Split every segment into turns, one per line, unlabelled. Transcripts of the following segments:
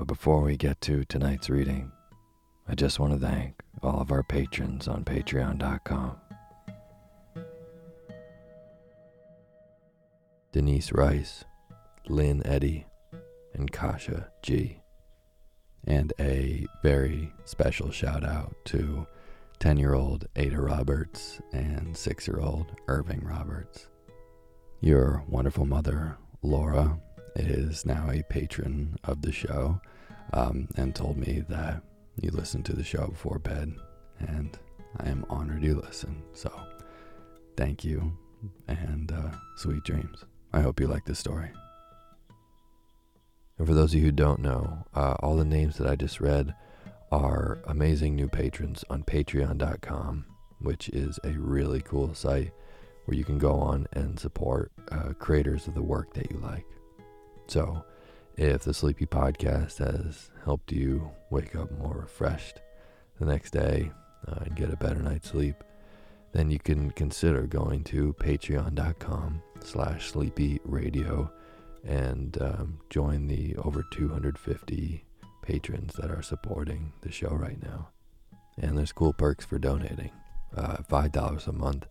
But before we get to tonight's reading, I just want to thank all of our patrons on patreon.com. Denise Rice, Lynn Eddy, and Kasha G. And a very special shout out to 10 year old Ada Roberts and 6 year old Irving Roberts. Your wonderful mother, Laura, is now a patron of the show um, and told me that you listen to the show before bed, and I am honored you listen. So, thank you and uh, sweet dreams. I hope you like this story. And for those of you who don't know, uh, all the names that I just read are amazing new patrons on patreon.com.
which is a really cool site where you can go on and support uh, creators of the work that you like. So, if the Sleepy Podcast has helped you wake up more refreshed the next day uh, and get a better night's sleep, then you can consider going to patreon.com slash sleepy radio and um, join the over 250 patrons that are supporting the show right now. And there's cool perks for donating. Uh, $5 a month,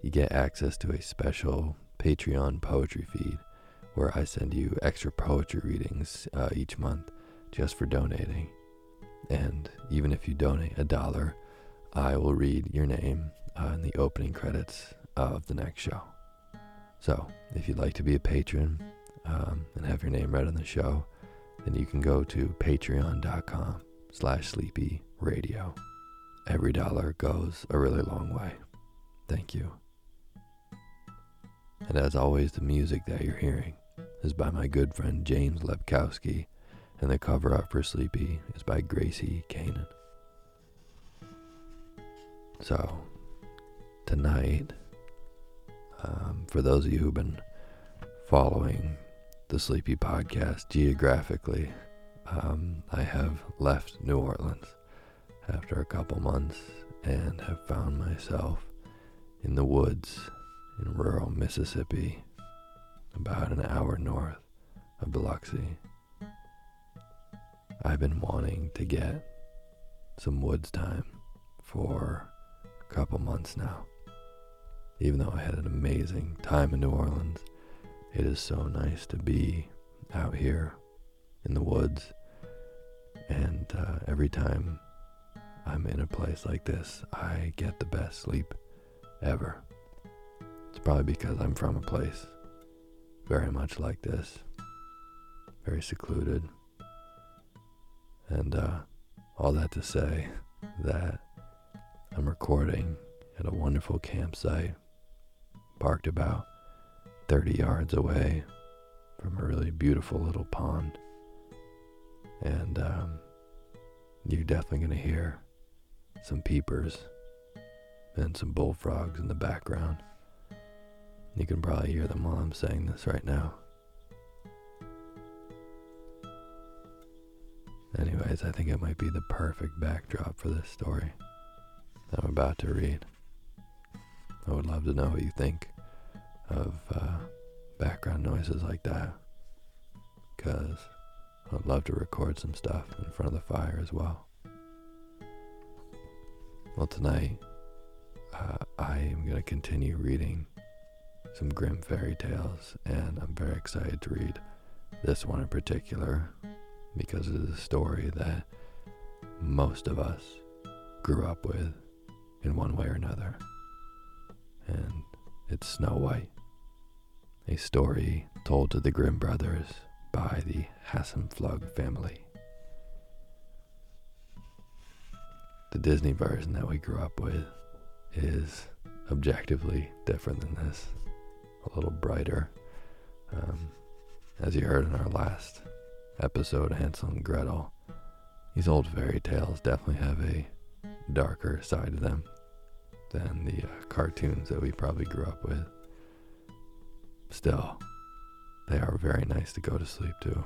you get access to a special Patreon poetry feed where I send you extra poetry readings uh, each month just for donating. And even if you donate a dollar, I will read your name uh, in the opening credits of the next show. So, if you'd like to be a patron um, and have your name read on the show, then you can go to patreon.com slash sleepy radio. Every dollar goes a really long way. Thank you. And as always, the music that you're hearing is by my good friend James Lepkowski, and the cover art for Sleepy is by Gracie Kanan. So, tonight, um, for those of you who've been following the Sleepy podcast geographically, um, I have left New Orleans after a couple months and have found myself in the woods in rural Mississippi, about an hour north of Biloxi. I've been wanting to get some woods time for a couple months now. Even though I had an amazing time in New Orleans, it is so nice to be out here in the woods. And uh, every time I'm in a place like this, I get the best sleep ever. It's probably because I'm from a place very much like this, very secluded. And uh, all that to say that I'm recording at a wonderful campsite parked about 30 yards away from a really beautiful little pond. And um, you're definitely going to hear some peepers and some bullfrogs in the background. You can probably hear them while I'm saying this right now. Anyways, I think it might be the perfect backdrop for this story I'm about to read. I would love to know what you think of uh, background noises like that. Because I'd love to record some stuff in front of the fire as well. Well, tonight, uh, I am going to continue reading some Grimm fairy tales, and I'm very excited to read this one in particular because it is a story that most of us grew up with in one way or another. And it's Snow White, a story told to the Grimm brothers by the Hassenpflug family. The Disney version that we grew up with is objectively different than this, a little brighter. Um, as you heard in our last episode, Hansel and Gretel, these old fairy tales definitely have a darker side to them than the uh, cartoons that we probably grew up with. Still, they are very nice to go to sleep to.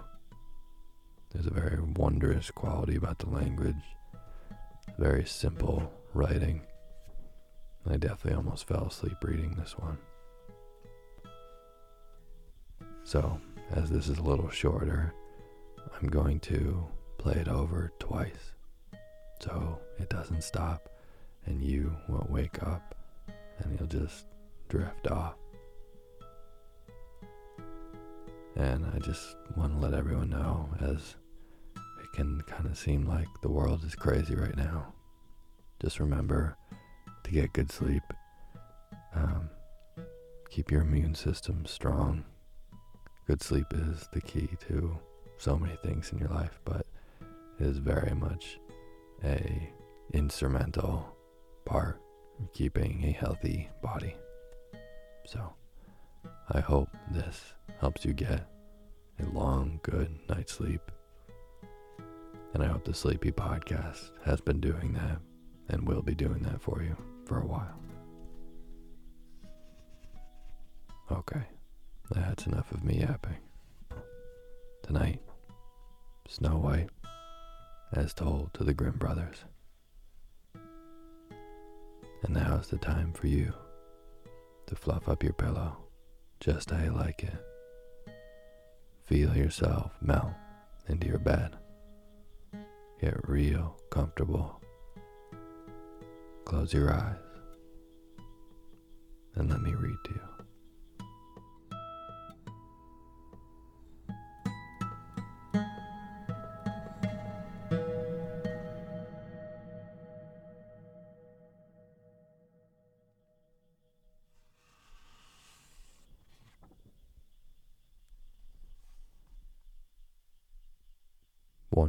There's a very wondrous quality about the language, very simple writing. I definitely almost fell asleep reading this one. So, as this is a little shorter, I'm going to play it over twice so it doesn't stop and you won't wake up and you'll just drift off. And I just want to let everyone know as it can kind of seem like the world is crazy right now. Just remember to get good sleep. Um, keep your immune system strong. Good sleep is the key to so many things in your life, but it is very much a instrumental part of keeping a healthy body. So, I hope this helps you get a long, good night's sleep. And I hope the Sleepy Podcast has been doing that and will be doing that for you. for a while. Okay, that's enough of me yapping. Tonight, Snow White, as told to the Grimm brothers. And now's the time for you to fluff up your pillow just how you like it. Feel yourself melt into your bed. Get real comfortable. Close your eyes and let me read to you.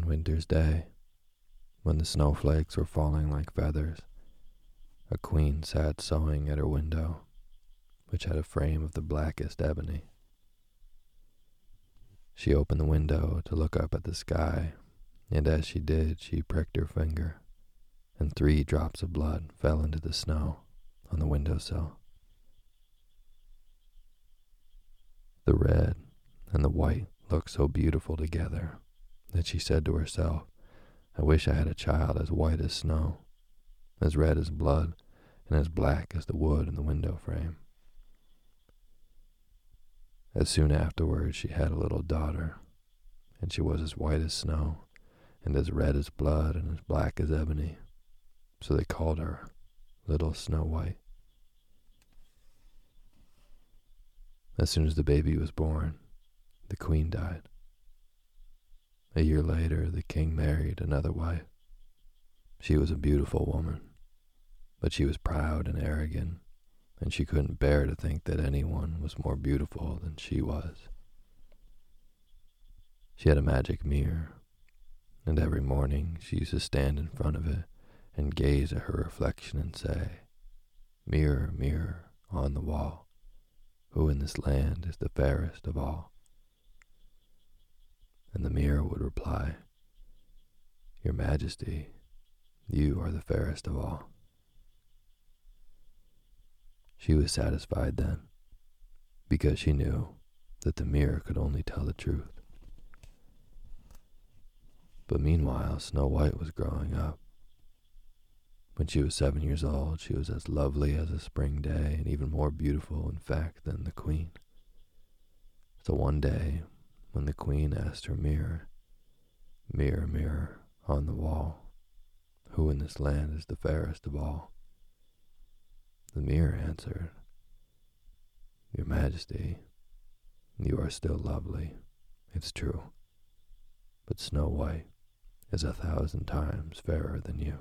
Winter's day, when the snowflakes were falling like feathers, a queen sat sewing at her window, which had a frame of the blackest ebony. She opened the window to look up at the sky, and as she did, she pricked her finger, and three drops of blood fell into the snow on the windowsill. The red and the white looked so beautiful together that she said to herself, I wish I had a child as white as snow, as red as blood, and as black as the wood in the window frame. As soon afterwards she had a little daughter, and she was as white as snow, and as red as blood, and as black as ebony. So they called her Little Snow White. As soon as the baby was born, the queen died. A year later, the king married another wife. She was a beautiful woman, but she was proud and arrogant, and she couldn't bear to think that anyone was more beautiful than she was. She had a magic mirror, and every morning she used to stand in front of it and gaze at her reflection and say, Mirror, mirror on the wall, who in this land is the fairest of all? And the mirror would reply, Your Majesty, you are the fairest of all. She was satisfied then, because she knew that the mirror could only tell the truth. But meanwhile, Snow White was growing up. When she was seven years old, she was as lovely as a spring day and even more beautiful, in fact, than the queen. So one day, when the queen asked her mirror, Mirror, mirror on the wall, who in this land is the fairest of all? The mirror answered, Your Majesty, you are still lovely, it's true, but Snow White is a thousand times fairer than you.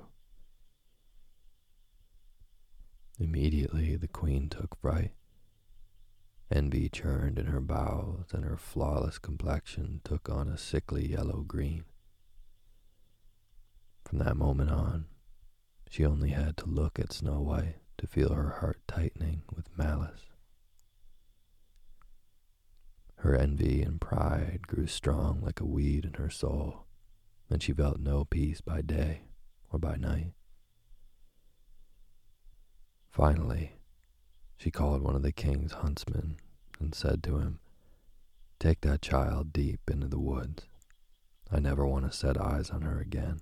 Immediately the queen took fright Envy churned in her bowels, and her flawless complexion took on a sickly yellow green. From that moment on, she only had to look at Snow White to feel her heart tightening with malice. Her envy and pride grew strong like a weed in her soul, and she felt no peace by day or by night. Finally, she called one of the king's huntsmen and said to him, Take that child deep into the woods. I never want to set eyes on her again.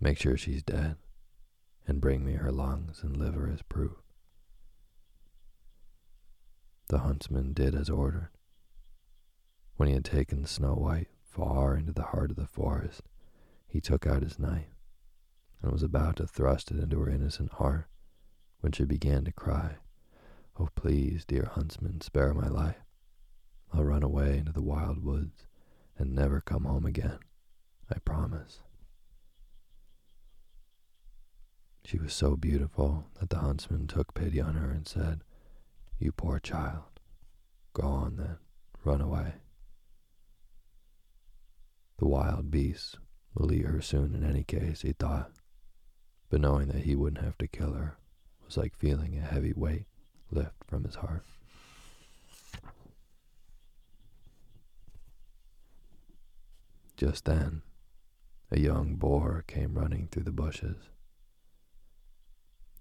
Make sure she's dead, and bring me her lungs and liver as proof. The huntsman did as ordered. When he had taken Snow White far into the heart of the forest, he took out his knife and was about to thrust it into her innocent heart when she began to cry, Oh, please, dear huntsman, spare my life. I'll run away into the wild woods and never come home again. I promise. She was so beautiful that the huntsman took pity on her and said, You poor child. Go on then, run away. The wild beasts will eat her soon in any case, he thought, but knowing that he wouldn't have to kill her was like feeling a heavy weight lift from his heart. Just then, a young boar came running through the bushes.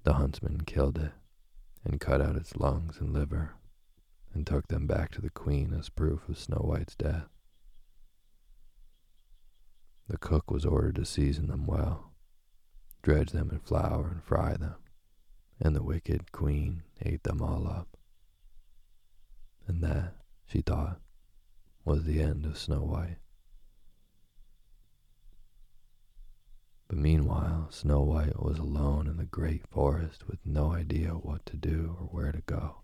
The huntsman killed it and cut out its lungs and liver and took them back to the queen as proof of Snow White's death. The cook was ordered to season them well, dredge them in flour and fry them, and the wicked queen ate them all up. And that, she thought, was the end of Snow White. But meanwhile, Snow White was alone in the great forest with no idea what to do or where to go.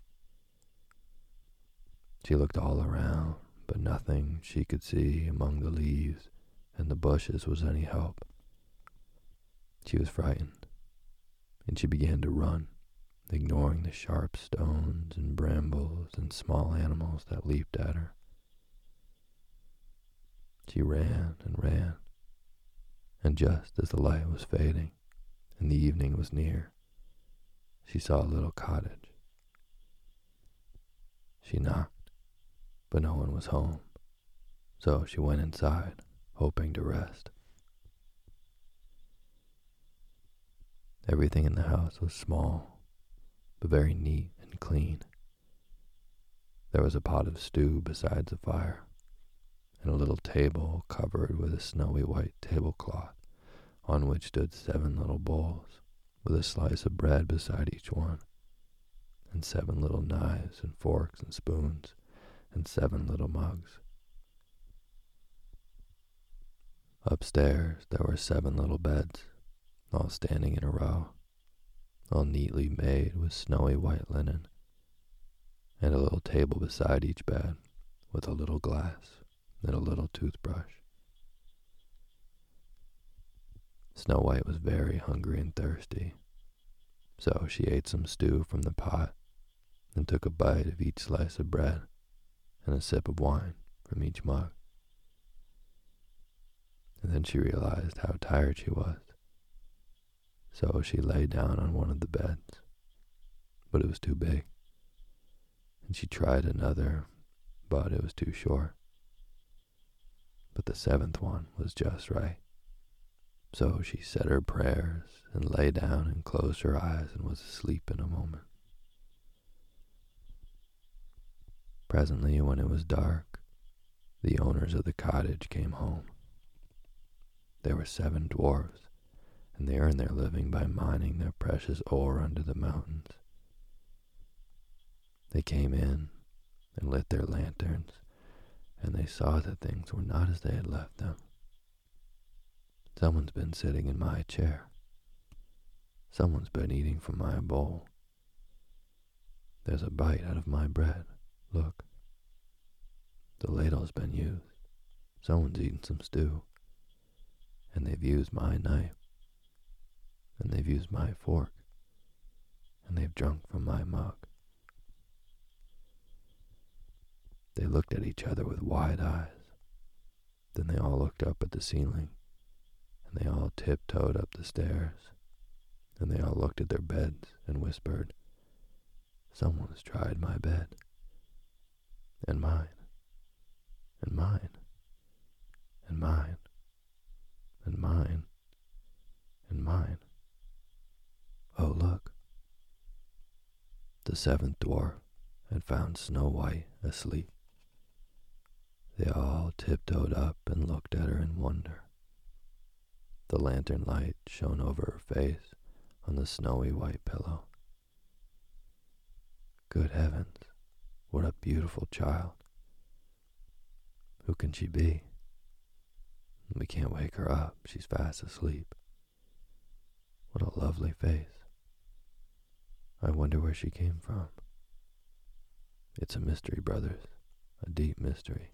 She looked all around, but nothing she could see among the leaves and the bushes was any help. She was frightened, and she began to run, ignoring the sharp stones and brambles and small animals that leaped at her. She ran and ran, and just as the light was fading and the evening was near, she saw a little cottage. She knocked, but no one was home, so she went inside hoping to rest. Everything in the house was small, but very neat and clean. There was a pot of stew beside the fire, and a little table covered with a snowy white tablecloth on which stood seven little bowls with a slice of bread beside each one, and seven little knives and forks and spoons, and seven little mugs. Upstairs, there were seven little beds, all standing in a row, all neatly made with snowy white linen, and a little table beside each bed with a little glass and a little toothbrush. Snow White was very hungry and thirsty, so she ate some stew from the pot and took a bite of each slice of bread and a sip of wine from each mug and then she realized how tired she was. So she lay down on one of the beds, but it was too big. And she tried another, but it was too short. But the seventh one was just right. So she said her prayers and lay down and closed her eyes and was asleep in a moment. Presently, when it was dark, the owners of the cottage came home. There were seven dwarfs, and they earned their living by mining their precious ore under the mountains. They came in and lit their lanterns, and they saw that things were not as they had left them. Someone's been sitting in my chair. Someone's been eating from my bowl. There's a bite out of my bread. Look. The ladle's been used. Someone's eaten some stew and they've used my knife, and they've used my fork, and they've drunk from my mug. They looked at each other with wide eyes. Then they all looked up at the ceiling, and they all tiptoed up the stairs, and they all looked at their beds and whispered, Someone's tried my bed, and mine, and mine, and mine and mine, and mine. Oh, look. The seventh dwarf had found Snow White asleep. They all tiptoed up and looked at her in wonder. The lantern light shone over her face on the snowy white pillow. Good heavens, what a beautiful child. Who can she be? We can't wake her up. She's fast asleep. What a lovely face. I wonder where she came from. It's a mystery, brothers, a deep mystery.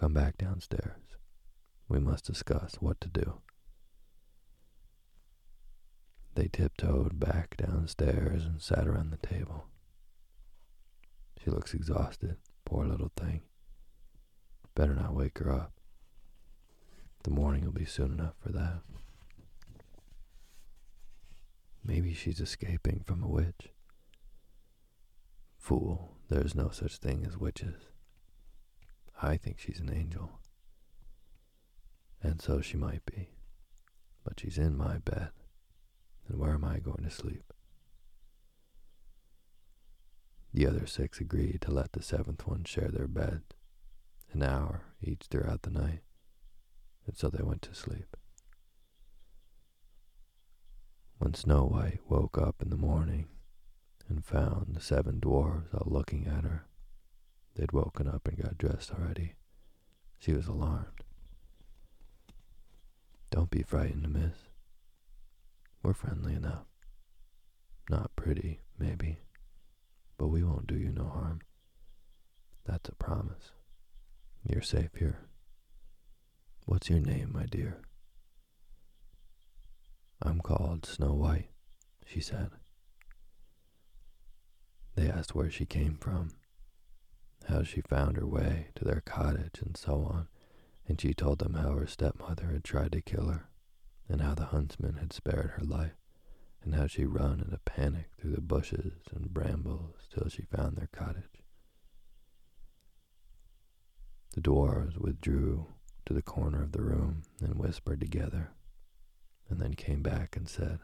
Come back downstairs. We must discuss what to do. They tiptoed back downstairs and sat around the table. She looks exhausted, poor little thing. Better not wake her up. The morning will be soon enough for that. Maybe she's escaping from a witch. Fool, there's no such thing as witches. I think she's an angel. And so she might be. But she's in my bed. and where am I going to sleep? The other six agreed to let the seventh one share their bed, an hour each throughout the night, and so they went to sleep. When Snow White woke up in the morning and found the seven dwarfs all looking at her, they'd woken up and got dressed already. She was alarmed. Don't be frightened, miss. We're friendly enough. Not pretty, maybe, but we won't do you no harm. That's a promise. You're safe here. What's your name, my dear? I'm called Snow White, she said. They asked where she came from, how she found her way to their cottage, and so on, and she told them how her stepmother had tried to kill her, and how the huntsman had spared her life, and how she run in a panic through the bushes and brambles till she found their cottage. The dwarfs withdrew to the corner of the room and whispered together, and then came back and said,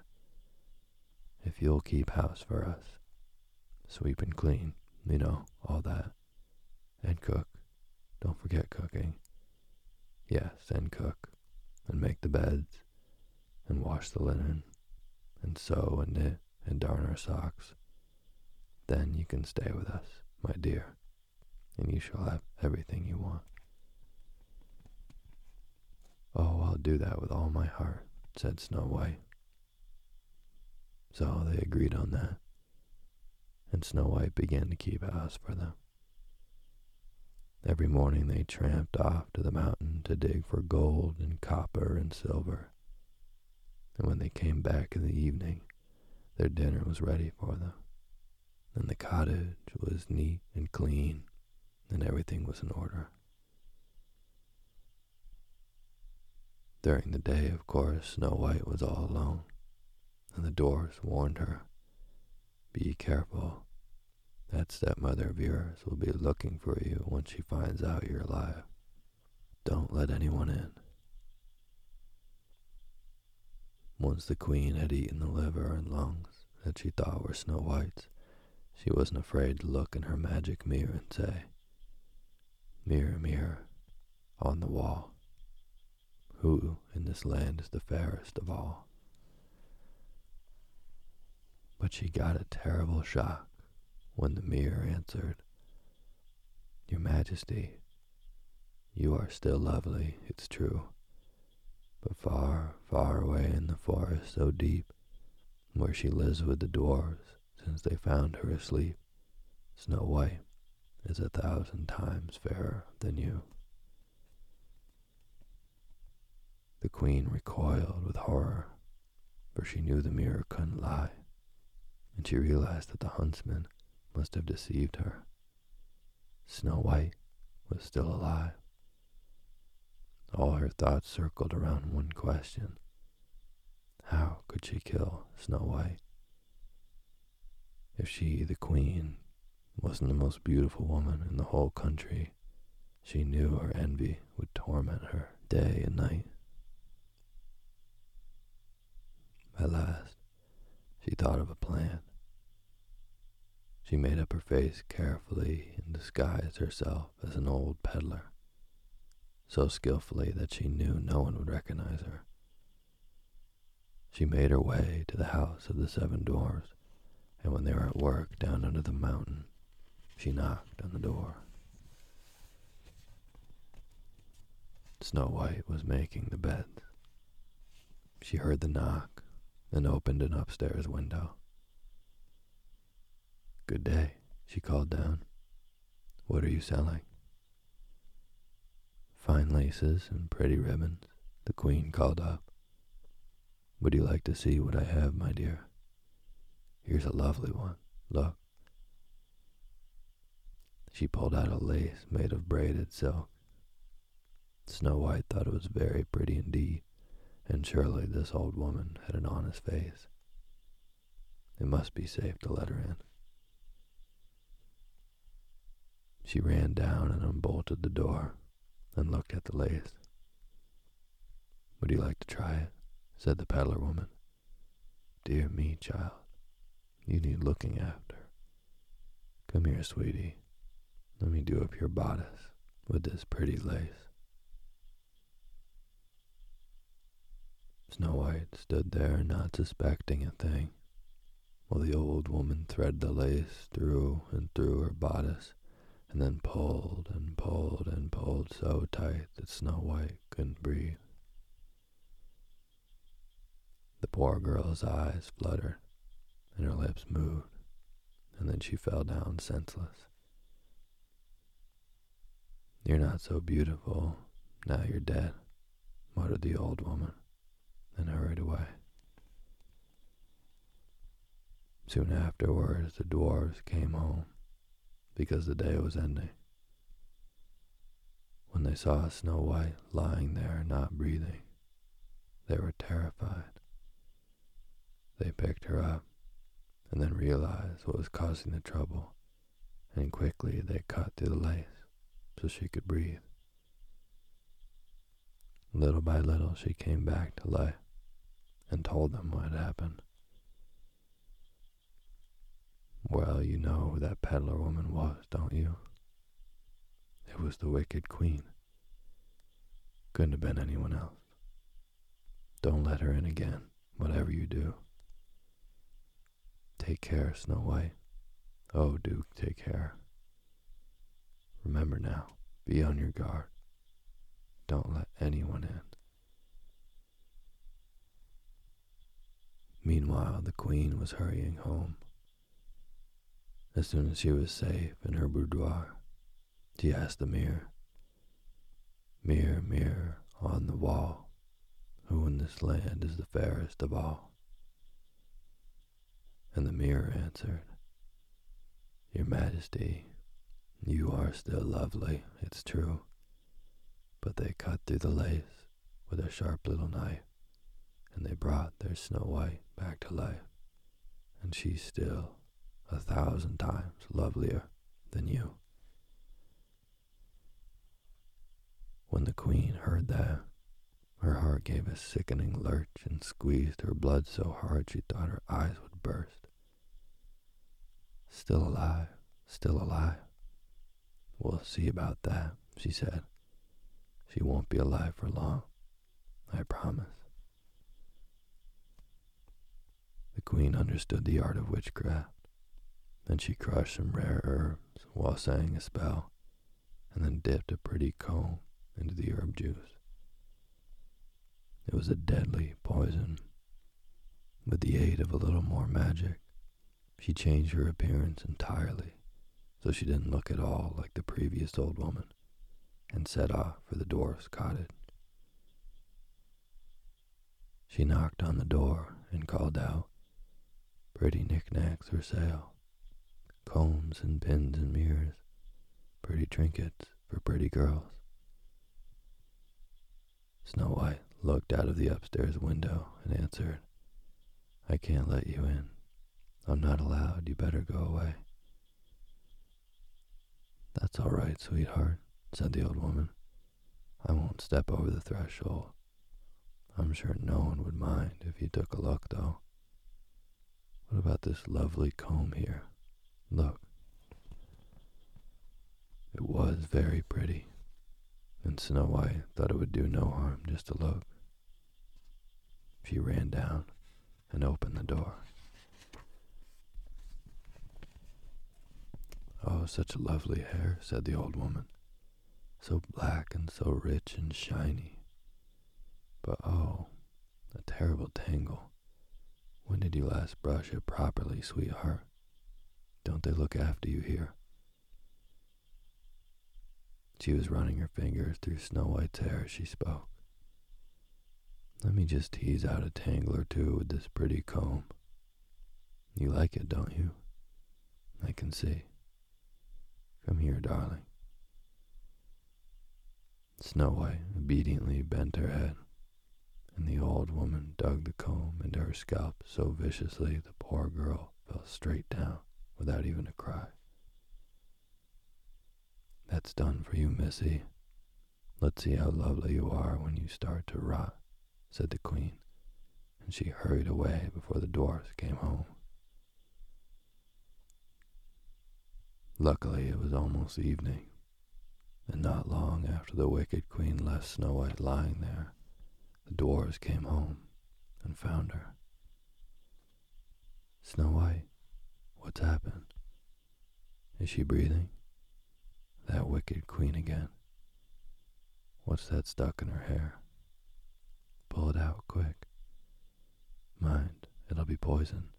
If you'll keep house for us, sweep and clean, you know, all that, and cook, don't forget cooking. Yes, and cook, and make the beds, and wash the linen, and sew and knit and darn our socks. Then you can stay with us, my dear and you shall have everything you want. Oh, I'll do that with all my heart, said Snow White. So they agreed on that, and Snow White began to keep house for them. Every morning they tramped off to the mountain to dig for gold and copper and silver, and when they came back in the evening, their dinner was ready for them, and the cottage was neat and clean and everything was in order. During the day, of course, Snow White was all alone, and the dwarfs warned her, Be careful. That stepmother of yours will be looking for you once she finds out you're alive. Don't let anyone in. Once the queen had eaten the liver and lungs that she thought were Snow White's, she wasn't afraid to look in her magic mirror and say, Mirror, mirror, on the wall, who in this land is the fairest of all? But she got a terrible shock when the mirror answered, Your Majesty, you are still lovely, it's true, but far, far away in the forest so deep, where she lives with the dwarfs since they found her asleep, Snow White is a thousand times fairer than you. The queen recoiled with horror, for she knew the mirror couldn't lie, and she realized that the huntsman must have deceived her. Snow White was still alive. All her thoughts circled around one question. How could she kill Snow White? If she, the queen, wasn't the most beautiful woman in the whole country, she knew her envy would torment her day and night. At last, she thought of a plan. She made up her face carefully and disguised herself as an old peddler, so skillfully that she knew no one would recognize her. She made her way to the house of the seven dwarfs, and when they were at work down under the mountain, she knocked on the door. Snow White was making the beds. She heard the knock and opened an upstairs window. Good day, she called down. What are you selling? Fine laces and pretty ribbons, the queen called up. Would you like to see what I have, my dear? Here's a lovely one. Look. She pulled out a lace made of braided silk. Snow White thought it was very pretty indeed, and surely this old woman had an honest face. It must be safe to let her in. She ran down and unbolted the door and looked at the lace. Would you like to try it? said the peddler woman. Dear me, child, you need looking after. Come here, sweetie. Let me do up your bodice with this pretty lace. Snow White stood there not suspecting a thing, while the old woman threaded the lace through and through her bodice, and then pulled and pulled and pulled so tight that Snow White couldn't breathe. The poor girl's eyes fluttered, and her lips moved, and then she fell down senseless. You're not so beautiful, now you're dead, muttered the old woman, and hurried away. Soon afterwards, the dwarfs came home, because the day was ending. When they saw Snow White lying there not breathing, they were terrified. They picked her up and then realized what was causing the trouble, and quickly they cut through the lace so she could breathe. Little by little, she came back to life and told them what had happened. Well, you know who that peddler woman was, don't you? It was the wicked queen. Couldn't have been anyone else. Don't let her in again, whatever you do. Take care, Snow White. Oh, Duke, take care. Remember now, be on your guard. Don't let anyone in. Meanwhile, the queen was hurrying home. As soon as she was safe in her boudoir, she asked the mirror, Mirror, mirror on the wall, who in this land is the fairest of all? And the mirror answered, Your Majesty, you are still lovely, it's true, but they cut through the lace with a sharp little knife, and they brought their Snow White back to life, and she's still a thousand times lovelier than you. When the queen heard that, her heart gave a sickening lurch and squeezed her blood so hard she thought her eyes would burst. Still alive, still alive. We'll see about that, she said. She won't be alive for long, I promise. The queen understood the art of witchcraft. Then she crushed some rare herbs while saying a spell, and then dipped a pretty comb into the herb juice. It was a deadly poison. With the aid of a little more magic, she changed her appearance entirely so she didn't look at all like the previous old woman and set off for the dwarf's cottage. She knocked on the door and called out, Pretty knickknacks for sale, combs and pins and mirrors, pretty trinkets for pretty girls. Snow White looked out of the upstairs window and answered, I can't let you in. I'm not allowed. You better go away. That's all right, sweetheart, said the old woman. I won't step over the threshold. I'm sure no one would mind if you took a look, though. What about this lovely comb here? Look. It was very pretty, and Snow White thought it would do no harm just to look. She ran down and opened the door. Oh, such lovely hair, said the old woman. So black and so rich and shiny. But oh, a terrible tangle. When did you last brush it properly, sweetheart? Don't they look after you here? She was running her fingers through Snow White's hair as she spoke. Let me just tease out a tangle or two with this pretty comb. You like it, don't you? I can see. Come here, darling. Snow White obediently bent her head, and the old woman dug the comb into her scalp so viciously the poor girl fell straight down without even a cry. That's done for you, Missy. Let's see how lovely you are when you start to rot, said the queen, and she hurried away before the dwarfs came home. Luckily, it was almost evening, and not long after the wicked queen left Snow White lying there, the dwarfs came home and found her. Snow White, what's happened? Is she breathing? That wicked queen again. What's that stuck in her hair? Pull it out quick. Mind, it'll be poison.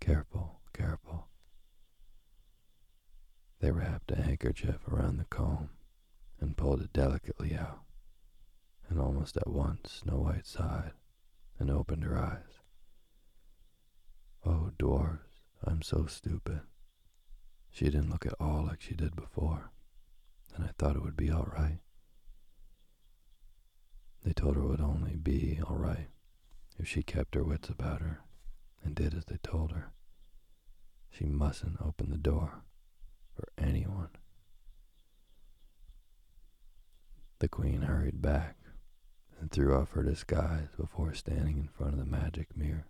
Careful, careful. They wrapped a handkerchief around the comb and pulled it delicately out, and almost at once Snow White sighed and opened her eyes. Oh, dwarfs, I'm so stupid. She didn't look at all like she did before, and I thought it would be all right. They told her it would only be all right if she kept her wits about her and did as they told her. She mustn't open the door for anyone. The queen hurried back and threw off her disguise before standing in front of the magic mirror.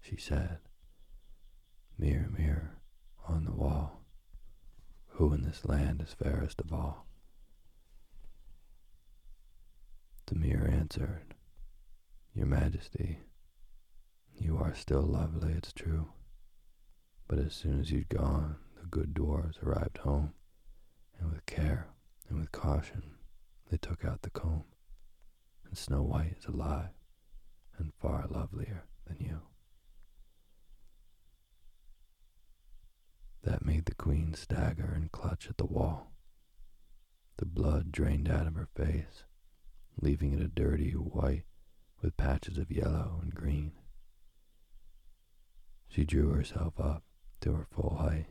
She said, Mirror, mirror on the wall, who in this land is fairest of all? The mirror answered, Your Majesty, you are still lovely, it's true, but as soon as you'd gone, the good dwarfs arrived home, and with care and with caution they took out the comb, and Snow White is alive and far lovelier than you. That made the queen stagger and clutch at the wall. The blood drained out of her face, leaving it a dirty white with patches of yellow and green. She drew herself up to her full height,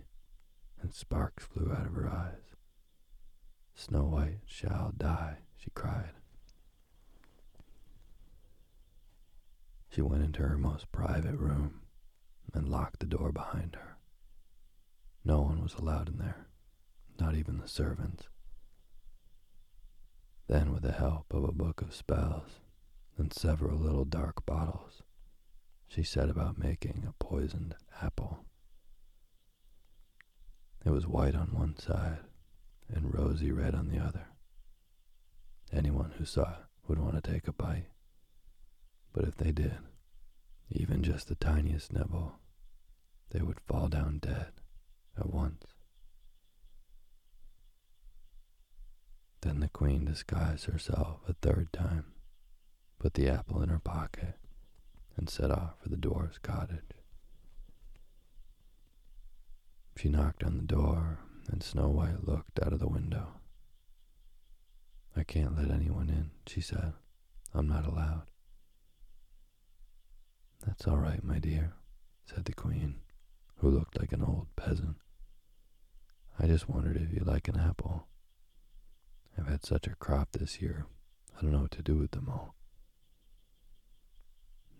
and sparks flew out of her eyes. Snow White shall die, she cried. She went into her most private room and locked the door behind her. No one was allowed in there, not even the servants. Then, with the help of a book of spells and several little dark bottles, she set about making a poisoned apple. It was white on one side and rosy red on the other. Anyone who saw it would want to take a bite. But if they did, even just the tiniest nibble, they would fall down dead at once. Then the queen disguised herself a third time, put the apple in her pocket, and set off for the dwarf's cottage. She knocked on the door, and Snow White looked out of the window. I can't let anyone in, she said. I'm not allowed. That's all right, my dear, said the queen, who looked like an old peasant. I just wondered if you'd like an apple. I've had such a crop this year, I don't know what to do with them all.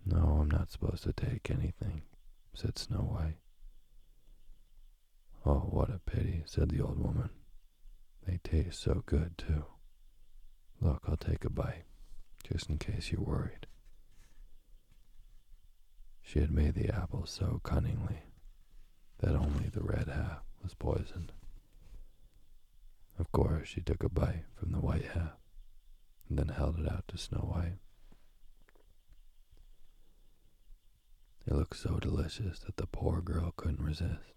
No, I'm not supposed to take anything, said Snow White. Oh, what a pity, said the old woman. They taste so good, too. Look, I'll take a bite, just in case you're worried. She had made the apple so cunningly that only the red half was poisoned. Of course, she took a bite from the white half and then held it out to Snow White. It looked so delicious that the poor girl couldn't resist.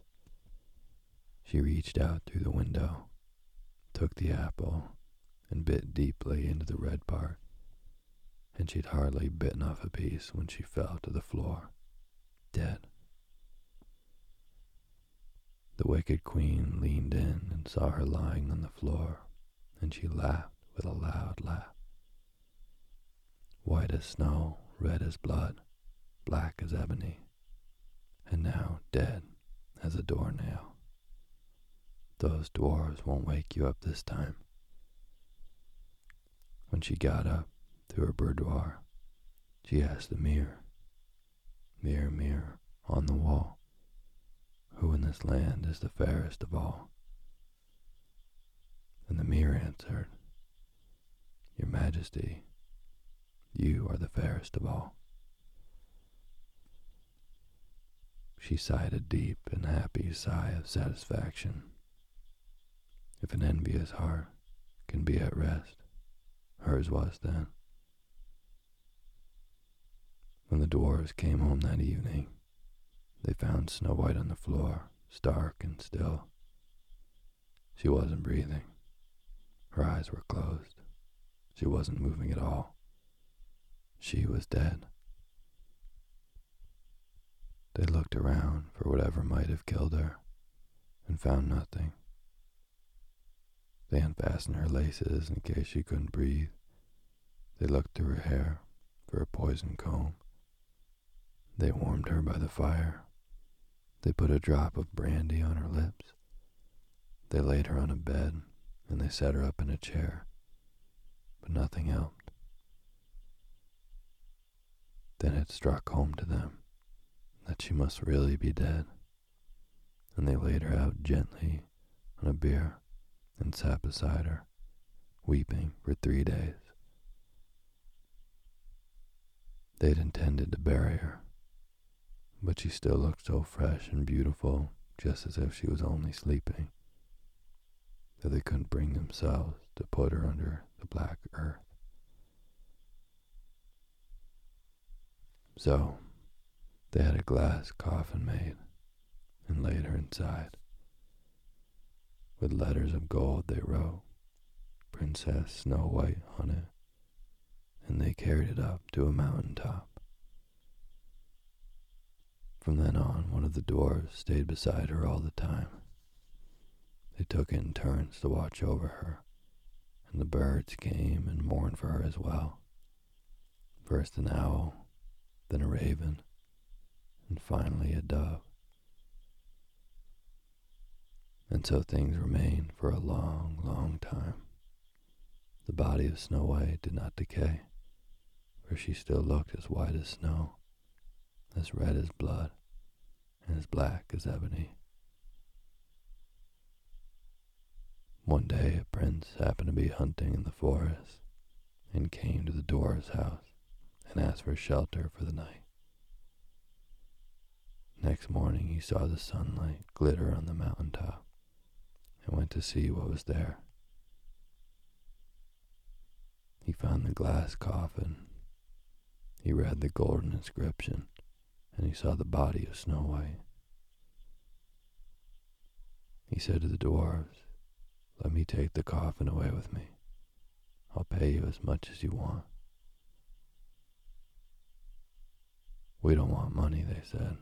She reached out through the window, took the apple, and bit deeply into the red part, and she'd hardly bitten off a piece when she fell to the floor, dead. The wicked queen leaned in and saw her lying on the floor, and she laughed with a loud laugh. White as snow, red as blood, black as ebony, and now dead as a doornail. Those dwarfs won't wake you up this time. When she got up to her boudoir, she asked the mirror, Mirror, mirror, on the wall, who in this land is the fairest of all? And the mirror answered, Your Majesty, you are the fairest of all. She sighed a deep and happy sigh of satisfaction. If an envious heart can be at rest, hers was then. When the dwarfs came home that evening, they found Snow White on the floor, stark and still. She wasn't breathing. Her eyes were closed. She wasn't moving at all. She was dead. They looked around for whatever might have killed her and found nothing. They unfastened her laces in case she couldn't breathe. They looked through her hair for a poison comb. They warmed her by the fire. They put a drop of brandy on her lips. They laid her on a bed and they set her up in a chair, but nothing helped. Then it struck home to them that she must really be dead, and they laid her out gently on a bier and sat beside her, weeping for three days. They'd intended to bury but she still looked so fresh and beautiful, just as if she was only sleeping, that they couldn't bring themselves to put her under the black earth. So, they had a glass coffin made and laid her inside. With letters of gold they wrote Princess Snow White on it, and they carried it up to a mountain top. From then on, one of the dwarfs stayed beside her all the time. They took in turns to watch over her, and the birds came and mourned for her as well. First an owl, then a raven, and finally a dove. And so things remained for a long, long time. The body of Snow White did not decay, for she still looked as white as snow as red as blood and as black as ebony. One day a prince happened to be hunting in the forest and came to the dwarf's house and asked for shelter for the night. Next morning he saw the sunlight glitter on the mountain top and went to see what was there. He found the glass coffin. He read the golden inscription and he saw the body of Snow White. He said to the dwarfs, Let me take the coffin away with me. I'll pay you as much as you want. We don't want money, they said.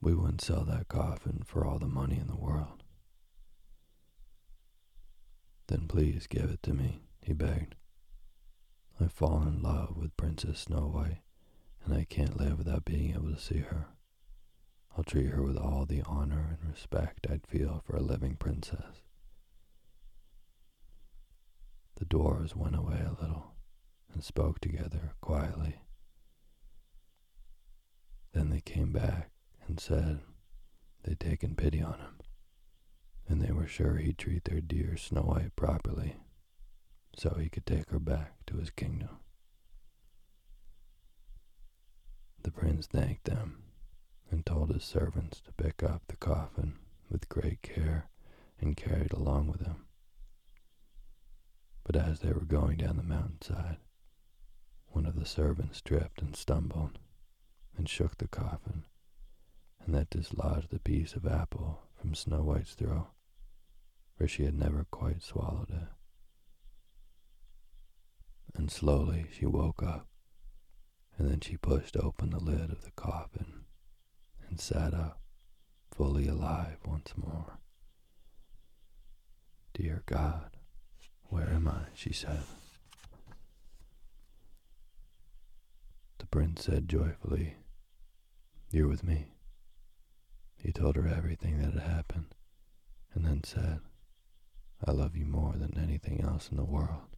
We wouldn't sell that coffin for all the money in the world. Then please give it to me, he begged. I've fallen in love with Princess Snow White and I can't live without being able to see her. I'll treat her with all the honor and respect I'd feel for a living princess. The dwarves went away a little and spoke together quietly. Then they came back and said they'd taken pity on him, and they were sure he'd treat their dear Snow White properly so he could take her back to his kingdom. The prince thanked them and told his servants to pick up the coffin with great care and carry it along with them. But as they were going down the mountainside, one of the servants tripped and stumbled and shook the coffin, and that dislodged a piece of apple from Snow White's throat, for she had never quite swallowed it. And slowly she woke up and then she pushed open the lid of the coffin and sat up, fully alive once more. Dear God, where am I? she said. The prince said joyfully, You're with me. He told her everything that had happened, and then said, I love you more than anything else in the world.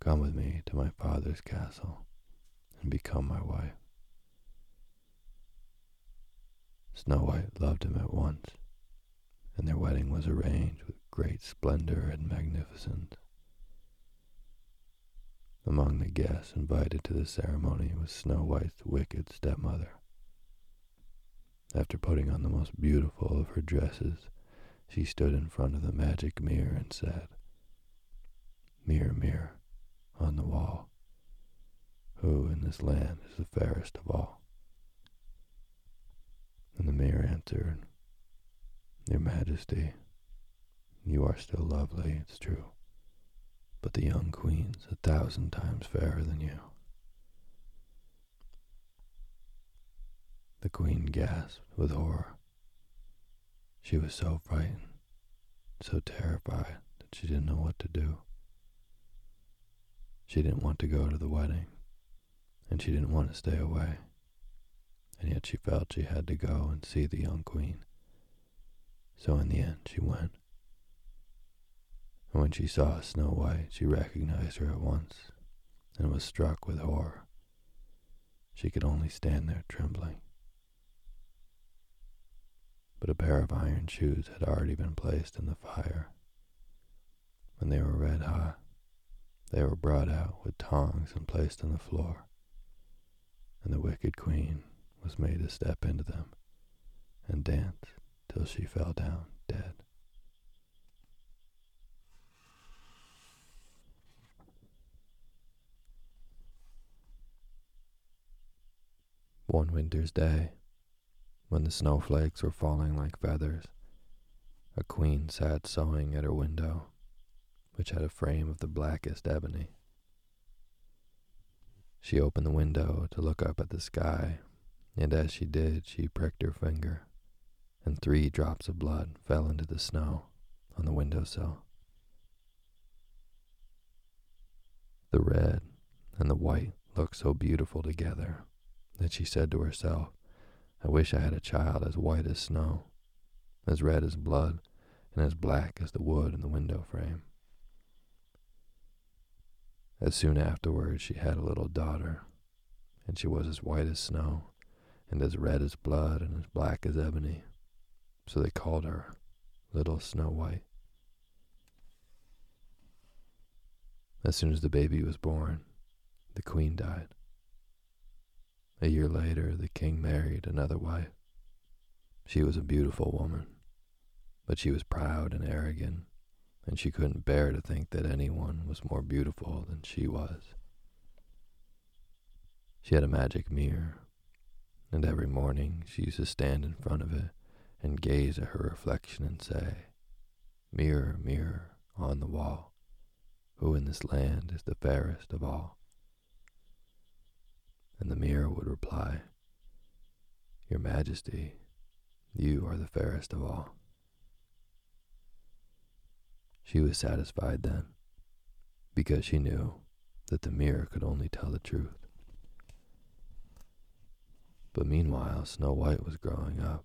Come with me to my father's castle and become my wife. Snow White loved him at once, and their wedding was arranged with great splendor and magnificence. Among the guests invited to the ceremony was Snow White's wicked stepmother. After putting on the most beautiful of her dresses, she stood in front of the magic mirror and said, Mirror, mirror, on the wall, who in this land is the fairest of all? And the mayor answered, Your Majesty, you are still lovely, it's true, but the young queen's a thousand times fairer than you. The queen gasped with horror. She was so frightened, so terrified that she didn't know what to do. She didn't want to go to the wedding, and she didn't want to stay away, and yet she felt she had to go and see the young queen. So in the end, she went. And when she saw Snow White, she recognized her at once and was struck with horror. She could only stand there trembling but a pair of iron shoes had already been placed in the fire. When they were red hot, they were brought out with tongs and placed on the floor, and the wicked queen was made to step into them and dance till she fell down dead. One winter's day, when the snowflakes were falling like feathers, a queen sat sewing at her window, which had a frame of the blackest ebony. She opened the window to look up at the sky, and as she did, she pricked her finger, and three drops of blood fell into the snow on the windowsill. The red and the white looked so beautiful together that she said to herself, I wish I had a child as white as snow, as red as blood, and as black as the wood in the window frame. As soon afterwards she had a little daughter, and she was as white as snow, and as red as blood, and as black as ebony. So they called her Little Snow White. As soon as the baby was born, the queen died. A year later, the king married another wife. She was a beautiful woman, but she was proud and arrogant, and she couldn't bear to think that anyone was more beautiful than she was. She had a magic mirror, and every morning she used to stand in front of it and gaze at her reflection and say, Mirror, mirror on the wall, who in this land is the fairest of all? And the mirror would reply, Your Majesty, you are the fairest of all. She was satisfied then, because she knew that the mirror could only tell the truth. But meanwhile, Snow White was growing up.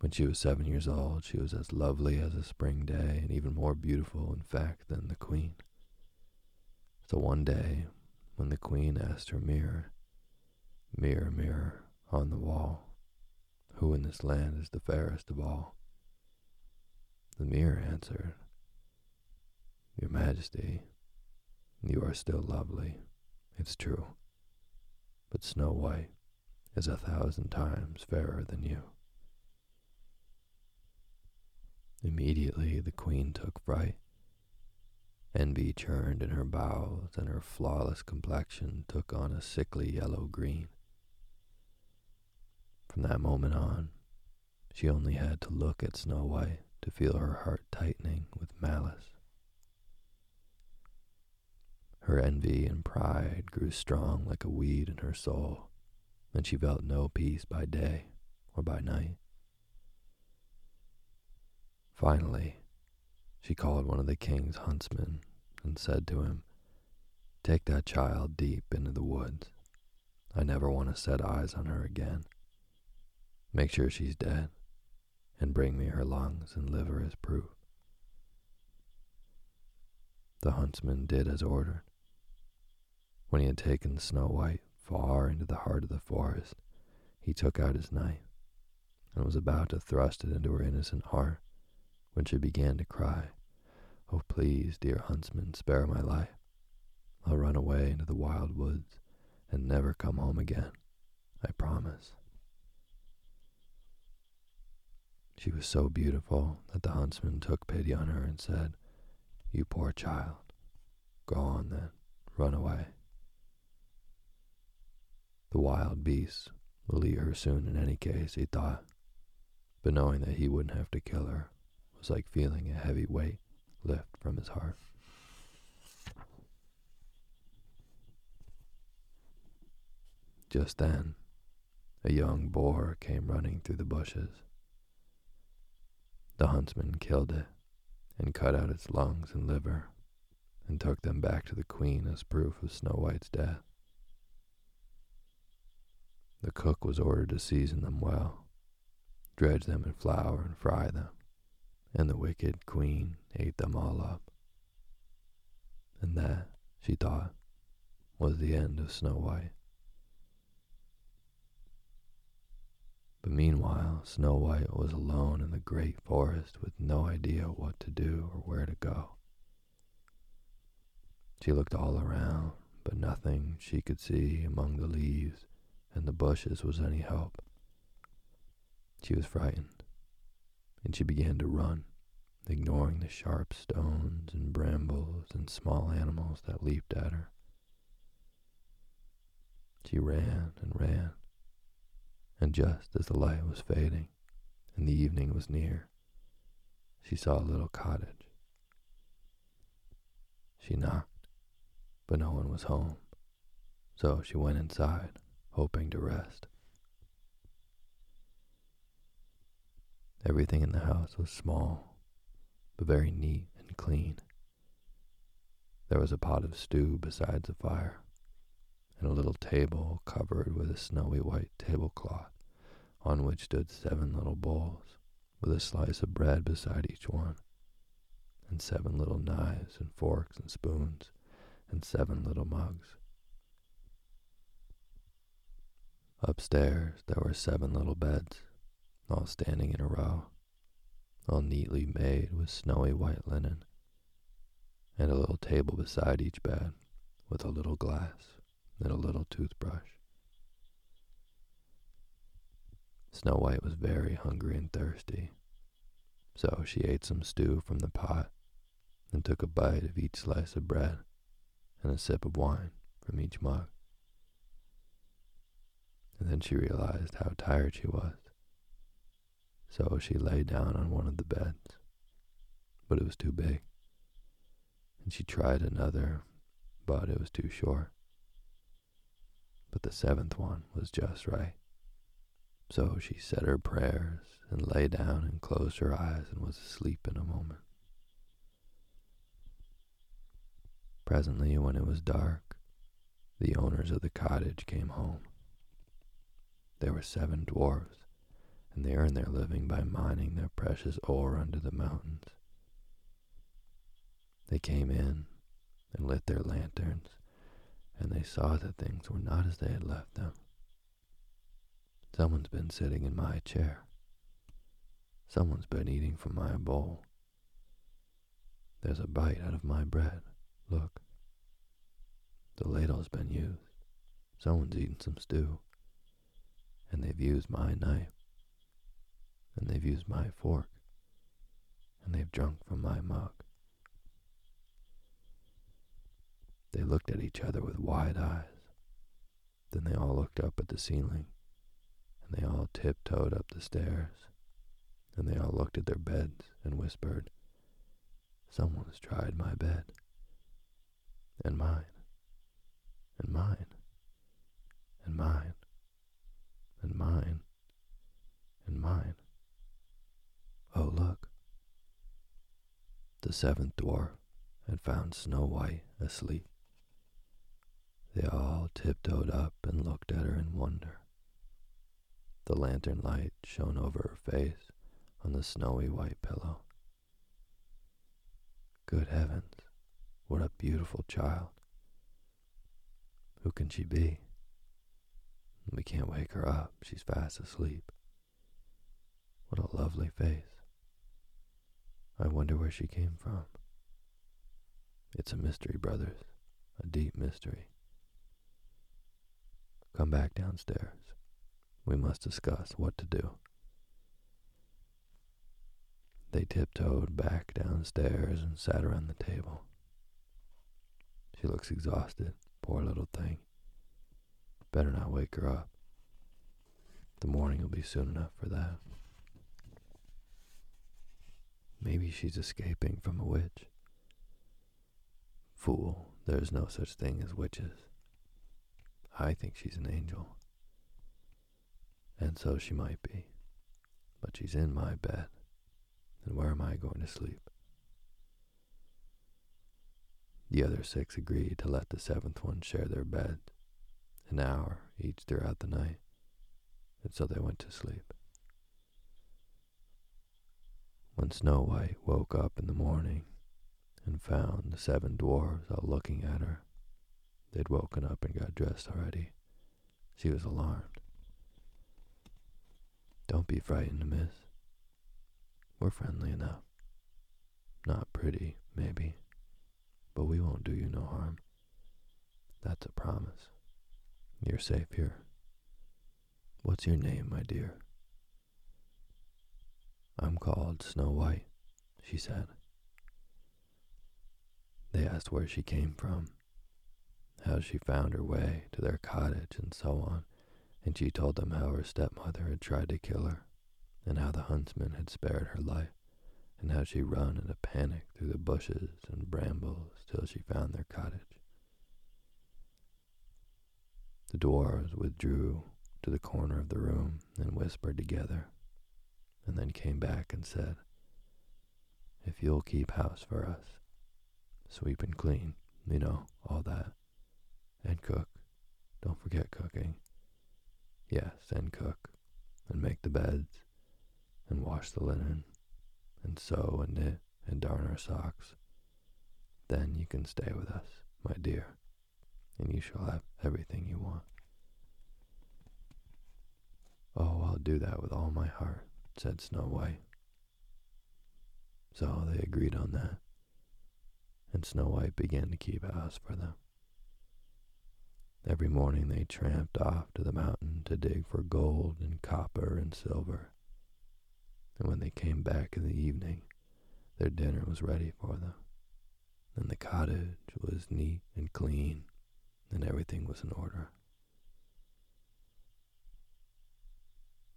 When she was seven years old, she was as lovely as a spring day and even more beautiful, in fact, than the queen. So one day, when the queen asked her mirror, Mirror, mirror on the wall, who in this land is the fairest of all? The mirror answered, Your Majesty, you are still lovely, it's true, but Snow White is a thousand times fairer than you. Immediately the queen took fright Envy churned in her bowels, and her flawless complexion took on a sickly yellow green. From that moment on, she only had to look at Snow White to feel her heart tightening with malice. Her envy and pride grew strong like a weed in her soul, and she felt no peace by day or by night. Finally, she called one of the king's huntsmen and said to him, Take that child deep into the woods. I never want to set eyes on her again. Make sure she's dead, and bring me her lungs and liver as proof. The huntsman did as ordered. When he had taken Snow White far into the heart of the forest, he took out his knife and was about to thrust it into her innocent heart when she began to cry. Oh, please, dear huntsman, spare my life. I'll run away into the wild woods and never come home again. I promise. She was so beautiful that the huntsman took pity on her and said, You poor child. Go on then, run away. The wild beasts will eat her soon in any case, he thought, but knowing that he wouldn't have to kill her was like feeling a heavy weight lift from his heart. Just then, a young boar came running through the bushes. The huntsman killed it and cut out its lungs and liver and took them back to the queen as proof of Snow White's death. The cook was ordered to season them well, dredge them in flour and fry them, and the wicked queen ate them all up. And that, she thought, was the end of Snow White. But meanwhile, Snow White was alone in the great forest with no idea what to do or where to go. She looked all around, but nothing she could see among the leaves and the bushes was any help. She was frightened, and she began to run, ignoring the sharp stones and brambles and small animals that leaped at her. She ran and ran, and just as the light was fading and the evening was near, she saw a little cottage. She knocked, but no one was home, so she went inside, hoping to rest. Everything in the house was small, but very neat and clean. There was a pot of stew beside the fire, and a little table covered with a snowy white tablecloth on which stood seven little bowls with a slice of bread beside each one, and seven little knives and forks and spoons, and seven little mugs. Upstairs there were seven little beds, all standing in a row, all neatly made with snowy white linen, and a little table beside each bed with a little glass and a little toothbrush. Snow White was very hungry and thirsty, so she ate some stew from the pot and took a bite of each slice of bread and a sip of wine from each mug. And then she realized how tired she was. So she lay down on one of the beds, but it was too big. And she tried another, but it was too short. But the seventh one was just right. So she said her prayers and lay down and closed her eyes and was asleep in a moment. Presently, when it was dark, the owners of the cottage came home. There were seven dwarfs, and they earned their living by mining their precious ore under the mountains. They came in and lit their lanterns, and they saw that things were not as they had left them. Someone's been sitting in my chair. Someone's been eating from my bowl. There's a bite out of my bread. Look. The ladle's been used. Someone's eaten some stew and they've used my knife, and they've used my fork, and they've drunk from my mug. They looked at each other with wide eyes. Then they all looked up at the ceiling, and they all tiptoed up the stairs, and they all looked at their beds and whispered, Someone's tried my bed, and mine, and mine, and mine and mine, and mine. Oh, look. The seventh dwarf had found Snow White asleep. They all tiptoed up and looked at her in wonder. The lantern light shone over her face on the snowy white pillow. Good heavens, what a beautiful child. Who can she be? We can't wake her up. She's fast asleep. What a lovely face. I wonder where she came from. It's a mystery, brothers, a deep mystery. Come back downstairs. We must discuss what to do. They tiptoed back downstairs and sat around the table. She looks exhausted, poor little thing. Better not wake her up. The morning will be soon enough for that. Maybe she's escaping from a witch. Fool, there's no such thing as witches. I think she's an angel. And so she might be. But she's in my bed. And where am I going to sleep? The other six agreed to let the seventh one share their bed, an hour each throughout the night, and so they went to sleep. When Snow White woke up in the morning and found the seven dwarfs all looking at her, they'd woken up and got dressed already. She was alarmed. Don't be frightened, miss. We're friendly enough. Not pretty, maybe, but we won't do you no harm. That's a promise. You're safe here. What's your name, my dear? I'm called Snow White, she said. They asked where she came from, how she found her way to their cottage, and so on, and she told them how her stepmother had tried to kill her, and how the huntsman had spared her life, and how she run in a panic through the bushes and brambles till she found their cottage. The dwarfs withdrew to the corner of the room and whispered together, and then came back and said, If you'll keep house for us, sweep and clean, you know, all that, and cook, don't forget cooking. Yes, and cook, and make the beds, and wash the linen, and sew and knit and darn our socks. Then you can stay with us, my dear, and you shall have everything you want. Oh, I'll do that with all my heart, said Snow White. So they agreed on that, and Snow White began to keep house for them. Every morning they tramped off to the mountain to dig for gold and copper and silver. And when they came back in the evening, their dinner was ready for them. And the cottage was neat and clean, and everything was in order.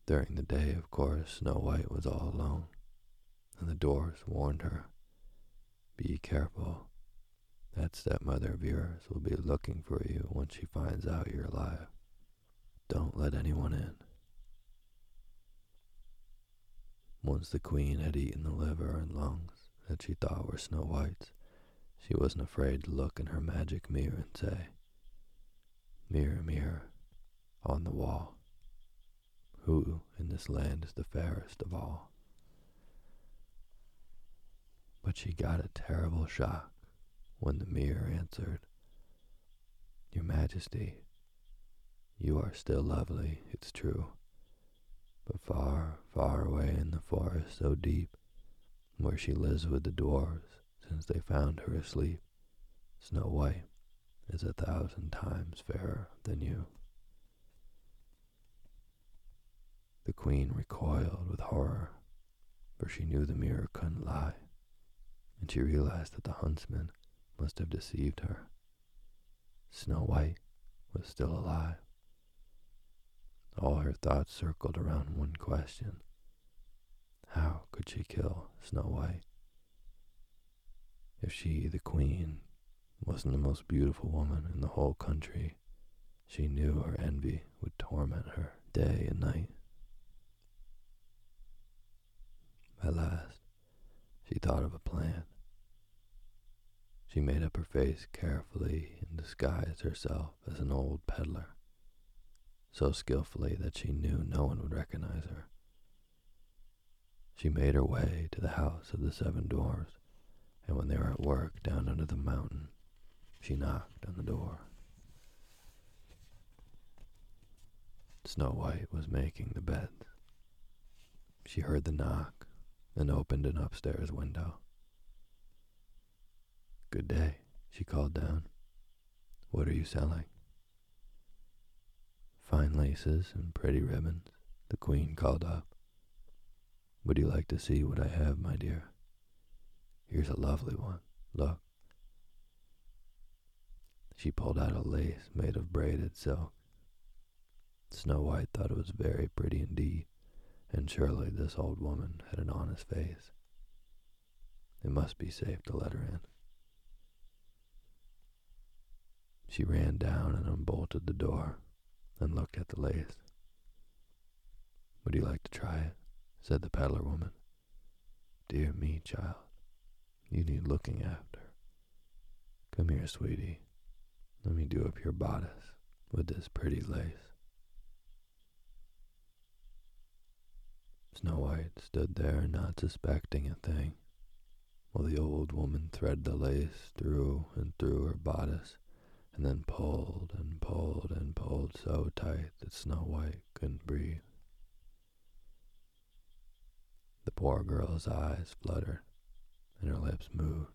During the day, of course, Snow White was all alone, and the dwarfs warned her, Be careful. That stepmother of yours will be looking for you when she finds out you're alive. Don't let anyone in. Once the queen had eaten the liver and lungs that she thought were Snow White's, she wasn't afraid to look in her magic mirror and say, Mirror, mirror, on the wall, who in this land is the fairest of all? But she got a terrible shock when the mirror answered, Your Majesty, you are still lovely, it's true, but far, far away in the forest so deep, where she lives with the dwarfs since they found her asleep, Snow White is a thousand times fairer than you. The queen recoiled with horror, for she knew the mirror couldn't lie, and she realized that the huntsman must have deceived her. Snow White was still alive. All her thoughts circled around one question. How could she kill Snow White? If she, the queen, wasn't the most beautiful woman in the whole country, she knew her envy would torment her day and night. At last, she thought of a plan. She made up her face carefully and disguised herself as an old peddler, so skillfully that she knew no one would recognize her. She made her way to the house of the seven dwarfs, and when they were at work down under the mountain, she knocked on the door. Snow White was making the beds. She heard the knock and opened an upstairs window. Good day, she called down. What are you selling? Fine laces and pretty ribbons, the queen called up. Would you like to see what I have, my dear? Here's a lovely one. Look. She pulled out a lace made of braided silk. Snow White thought it was very pretty indeed, and surely this old woman had an honest face. It must be safe to let her in. She ran down and unbolted the door and looked at the lace. Would you like to try it? said the peddler woman. Dear me, child, you need looking after. Come here, sweetie. Let me do up your bodice with this pretty lace. Snow White stood there not suspecting a thing, while the old woman threaded the lace through and through her bodice, and then pulled and pulled and pulled so tight that Snow White couldn't breathe. The poor girl's eyes fluttered, and her lips moved,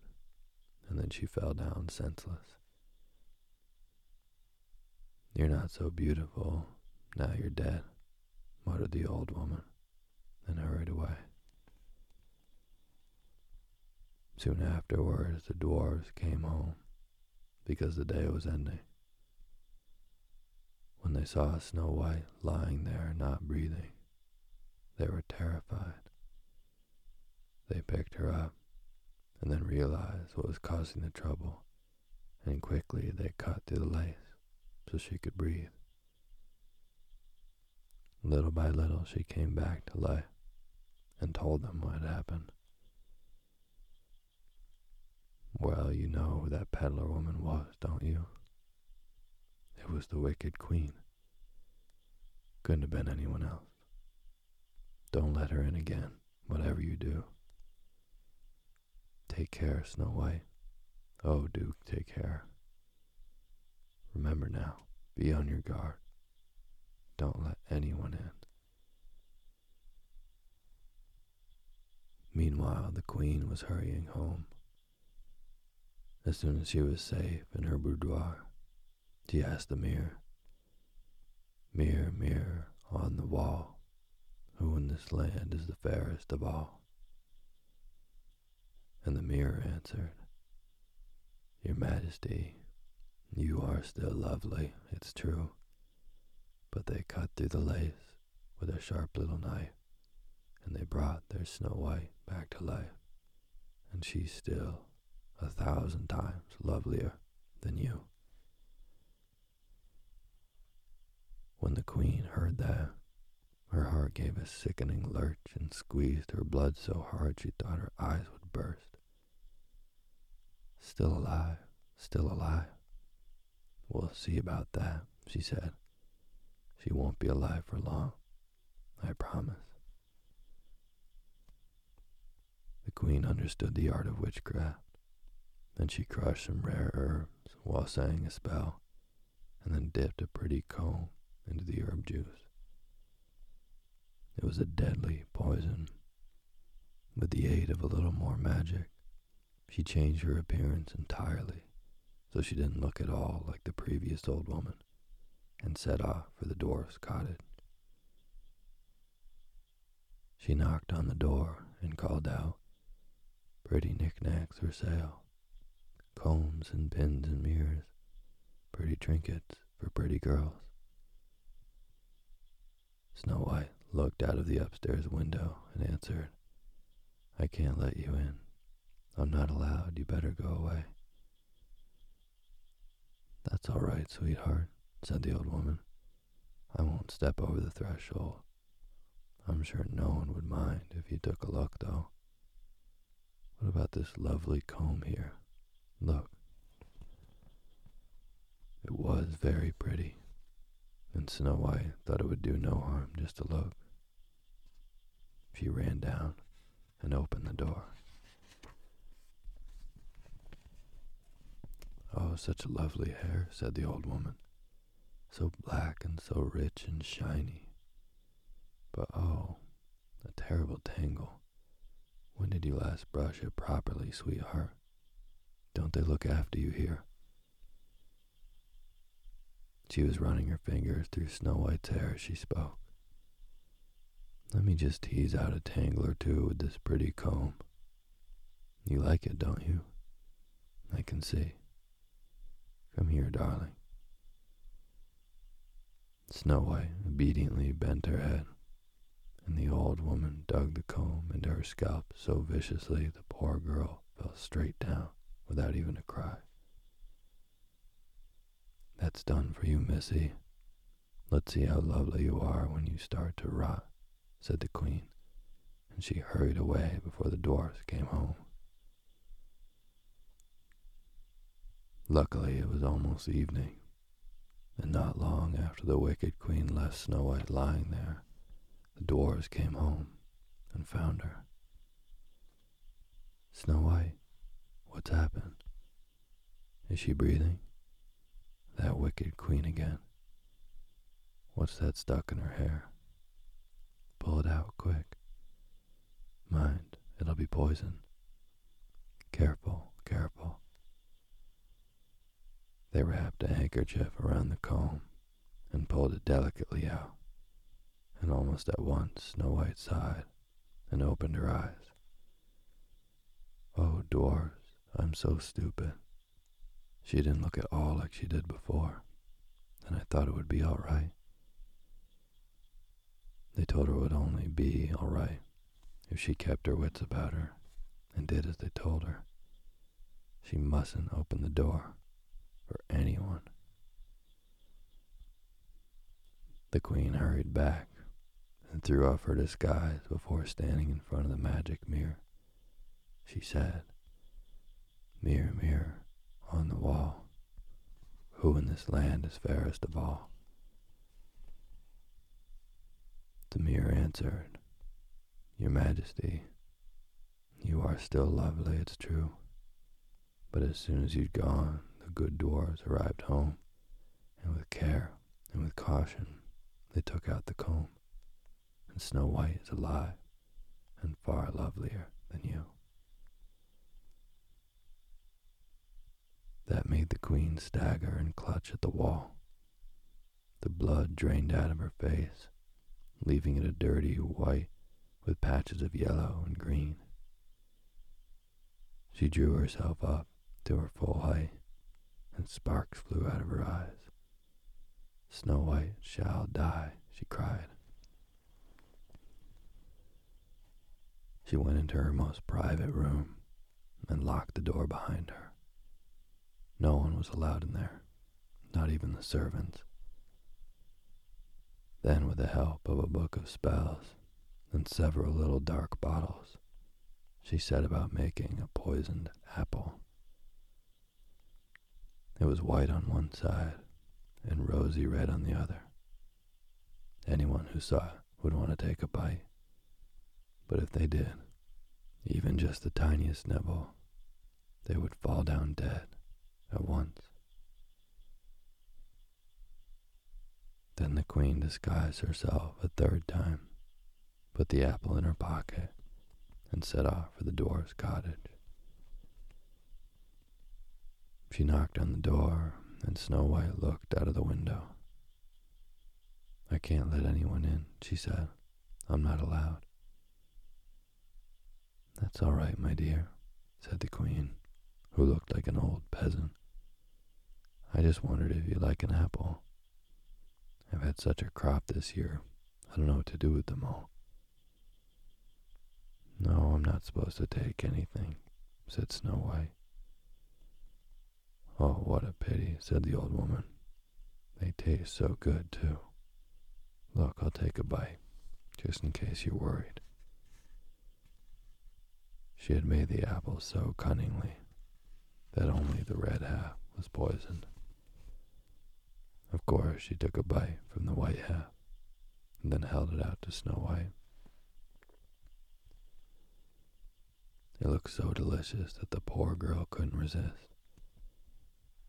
and then she fell down senseless. You're not so beautiful, now you're dead, muttered the old woman and hurried away. Soon afterwards, the dwarfs came home because the day was ending. When they saw Snow White lying there not breathing, they were terrified. They picked her up and then realized what was causing the trouble, and quickly they cut through the lace so she could breathe. Little by little, she came back to life and told them what had happened. Well, you know who that peddler woman was, don't you? It was the wicked queen. Couldn't have been anyone else. Don't let her in again, whatever you do. Take care, Snow White. Oh, Duke, take care. Remember now, be on your guard. Don't let anyone in. Meanwhile, the queen was hurrying home. As soon as she was safe in her boudoir, she asked the mirror, Mirror, mirror on the wall, who in this land is the fairest of all? And the mirror answered, Your Majesty, you are still lovely, it's true, but they cut through the lace with a sharp little knife and they brought their Snow White back to life, and she's still a thousand times lovelier than you. When the queen heard that, her heart gave a sickening lurch and squeezed her blood so hard she thought her eyes would burst. Still alive, still alive. We'll see about that, she said. She won't be alive for long, I promise. The queen understood the art of witchcraft. Then she crushed some rare herbs while saying a spell, and then dipped a pretty comb into the herb juice. It was a deadly poison. With the aid of a little more magic, she changed her appearance entirely so she didn't look at all like the previous old woman and set off for the dwarf's cottage. She knocked on the door and called out, pretty knickknacks for sale, combs and pins and mirrors, pretty trinkets for pretty girls. Snow White looked out of the upstairs window and answered, I can't let you in. I'm not allowed. You better go away. That's all right, sweetheart, said the old woman. I won't step over the threshold. I'm sure no one would mind if you took a look, though. What about this lovely comb here? Look. It was very pretty, and Snow White thought it would do no harm just to look. She ran down and opened the door. Oh, such lovely hair, said the old woman. So black and so rich and shiny. But oh, a terrible tangle. When did you last brush it properly, sweetheart? Don't they look after you here? She was running her fingers through Snow White's hair as she spoke. Let me just tease out a tangle or two with this pretty comb. You like it, don't you? I can see. Come here, darling. Snow White obediently bent her head, and the old woman dug the comb into her scalp so viciously the poor girl fell straight down without even a cry. That's done for you, Missy. Let's see how lovely you are when you start to rot, said the queen, and she hurried away before the dwarfs came home. Luckily, it was almost evening, and not long after the wicked queen left Snow White lying there, the dwarfs came home and found her. Snow White, what's happened? Is she breathing? That wicked queen again. What's that stuck in her hair? Pull it out quick. Mind, it'll be poison. Careful, careful. They wrapped a handkerchief around the comb and pulled it delicately out, and almost at once Snow White sighed and opened her eyes. Oh, dwarfs, I'm so stupid. She didn't look at all like she did before, and I thought it would be all right. They told her it would only be all right if she kept her wits about her and did as they told her. She mustn't open the door for anyone. The queen hurried back and threw off her disguise before standing in front of the magic mirror. She said, Mirror, mirror on the wall, who in this land is fairest of all? The mirror answered, Your Majesty, you are still lovely, it's true, but as soon as you'd gone, the good dwarfs arrived home, and with care and with caution they took out the comb, and Snow White is alive and far lovelier than you. That made the queen stagger and clutch at the wall. The blood drained out of her face, leaving it a dirty white with patches of yellow and green. She drew herself up to her full height and sparks flew out of her eyes. Snow White shall die, she cried. She went into her most private room and locked the door behind her. No one was allowed in there, not even the servants. Then, with the help of a book of spells and several little dark bottles, she set about making a poisoned apple. It was white on one side and rosy red on the other. Anyone who saw it would want to take a bite. But if they did, even just the tiniest nibble, they would fall down dead at once. Then the queen disguised herself a third time, put the apple in her pocket, and set off for the dwarf's cottage. She knocked on the door, and Snow White looked out of the window. I can't let anyone in, she said. I'm not allowed. That's all right, my dear, said the queen, who looked like an old peasant. I just wondered if you'd like an apple. I've had such a crop this year, I don't know what to do with them all. No, I'm not supposed to take anything, said Snow White. Oh, what a pity, said the old woman. They taste so good, too. Look, I'll take a bite, just in case you're worried. She had made the apple so cunningly that only the red half was poisoned. Of course, she took a bite from the white half and then held it out to Snow White. It looked so delicious that the poor girl couldn't resist.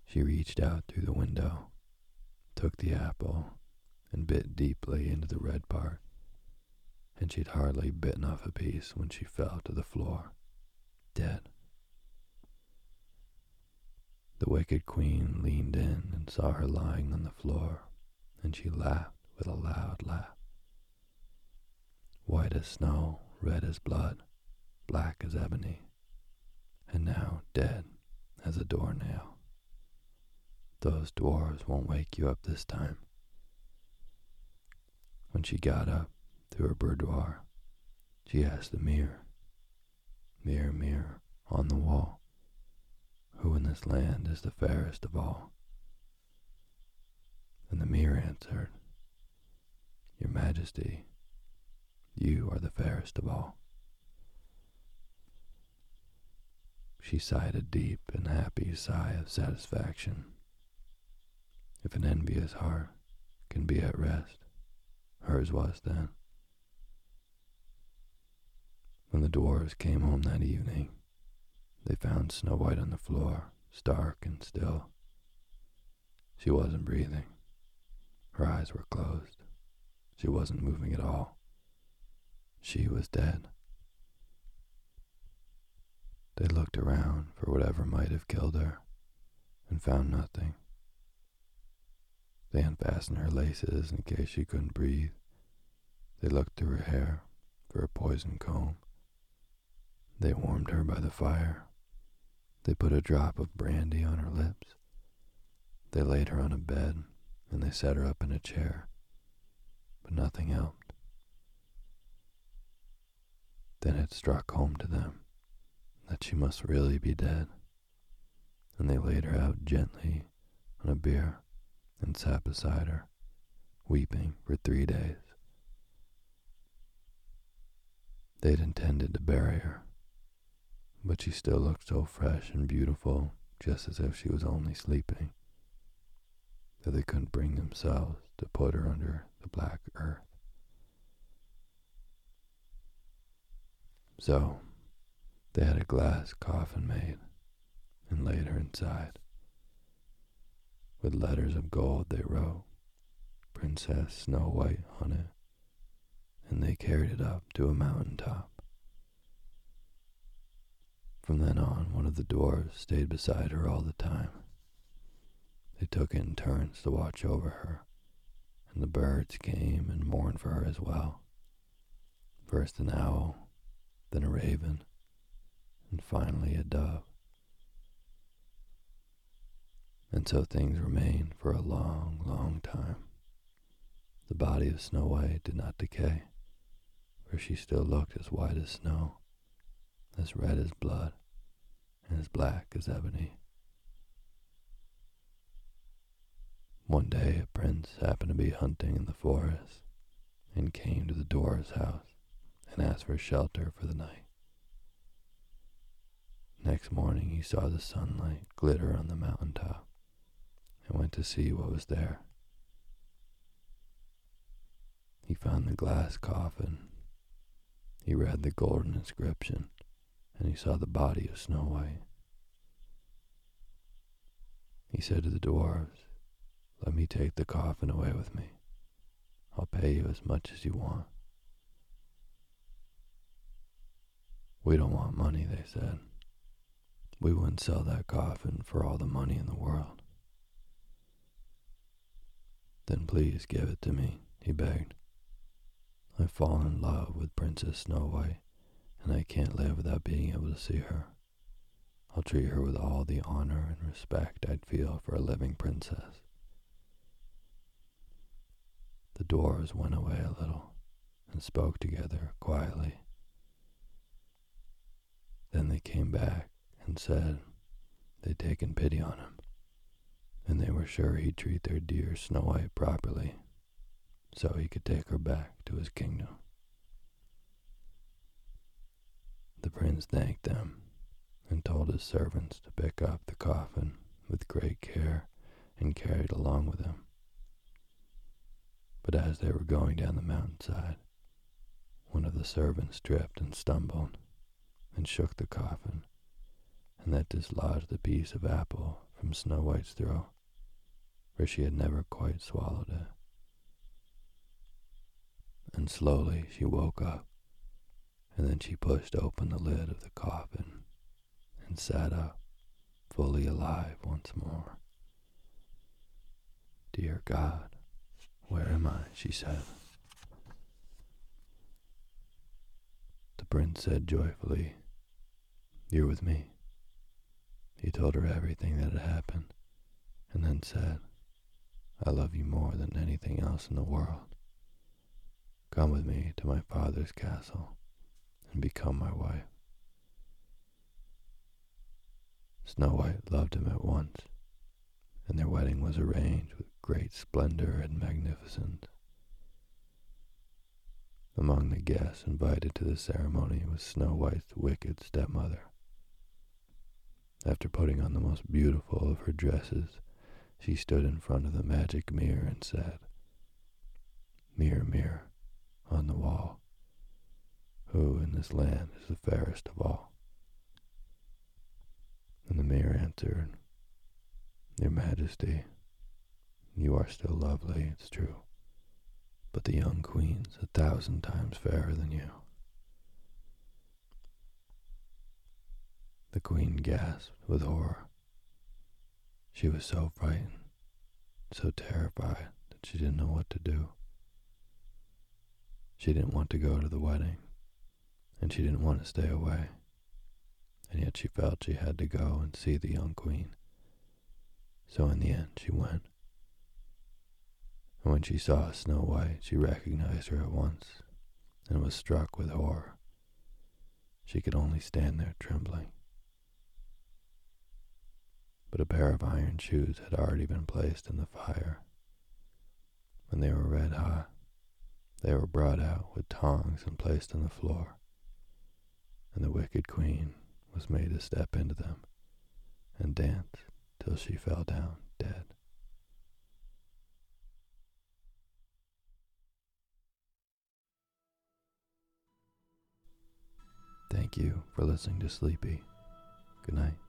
She reached out through the window, took the apple, and bit deeply into the red part, and she'd hardly bitten off a piece when she fell to the floor, dead. The wicked queen leaned in and saw her lying on the floor, and she laughed with a loud laugh. white as snow, red as blood, black as ebony, and now dead as a doornail. Those dwarves won't wake you up this time. When she got up to her boudoir, she asked the mirror, Mirror, mirror on the wall, who in this land is the fairest of all? And the mirror answered, Your Majesty, you are the fairest of all. She sighed a deep and happy sigh of satisfaction. If an envious heart can be at rest, hers was then. When the dwarfs came home that evening, they found Snow White on the floor, stark and still. She wasn't breathing. Her eyes were closed. She wasn't moving at all. She was dead. They looked around for whatever might have killed her and found nothing. They unfastened her laces in case she couldn't breathe. They looked through her hair for a poison comb. They warmed her by the fire. They put a drop of brandy on her lips. They laid her on a bed and they set her up in a chair, but nothing helped. Then it struck home to them that she must really be dead, and they laid her out gently on a bier and sat beside her, weeping for three days. They'd intended to bury her, but she still looked so fresh and beautiful, just as if she was only sleeping, that they couldn't bring themselves to put her under the black earth. So, they had a glass coffin made and laid her inside. With letters of gold they wrote Princess Snow White on it, and they carried it up to a mountain top. From then on, one of the dwarfs stayed beside her all the time. They took in turns to watch over her, and the birds came and mourned for her as well. First an owl, then a raven, and finally a dove. And so things remained for a long, long time. The body of Snow White did not decay, for she still looked as white as snow, as red as blood, and as black as ebony. One day a prince happened to be hunting in the forest and came to the dwarf's house and asked for shelter for the night. Next morning he saw the sunlight glitter on the mountain top and went to see what was there. He found the glass coffin. He read the golden inscription, and he saw the body of Snow White. He said to the dwarfs, Let me take the coffin away with me. I'll pay you as much as you want. We don't want money, they said. We wouldn't sell that coffin for all the money in the world. Then please give it to me, he begged. I've fallen in love with Princess Snow White, and I can't live without being able to see her. I'll treat her with all the honor and respect I'd feel for a living princess. The dwarves went away a little and spoke together quietly. Then they came back and said they'd taken pity on him, and they were sure he'd treat their dear Snow White properly, so he could take her back to his kingdom. The prince thanked them and told his servants to pick up the coffin with great care and carry it along with them. But as they were going down the mountainside, one of the servants tripped and stumbled and shook the coffin and that dislodged the piece of apple from Snow White's throat, for she had never quite swallowed it. And slowly she woke up, and then she pushed open the lid of the coffin and sat up, fully alive once more. Dear God, where am I? she said. The prince said joyfully, You're with me. He told her everything that had happened, and then said, I love you more than anything else in the world. Come with me to my father's castle and become my wife. Snow White loved him at once, and their wedding was arranged with great splendor and magnificence. Among the guests invited to the ceremony was Snow White's wicked stepmother. After putting on the most beautiful of her dresses, she stood in front of the magic mirror and said, Mirror, mirror, on the wall, who in this land is the fairest of all? And the mayor answered, Your Majesty, you are still lovely, it's true, but the young queen's a thousand times fairer than you. The queen gasped with horror. She was so frightened, so terrified that she didn't know what to do. She didn't want to go to the wedding, and she didn't want to stay away, and yet she felt she had to go and see the young queen. So in the end, she went. And when she saw Snow White, she recognized her at once and was struck with horror. She could only stand there trembling but a pair of iron shoes had already been placed in the fire. When they were red hot, they were brought out with tongs and placed on the floor, and the wicked queen was made to step into them and dance till she fell down dead. Thank you for listening to Sleepy. Good night.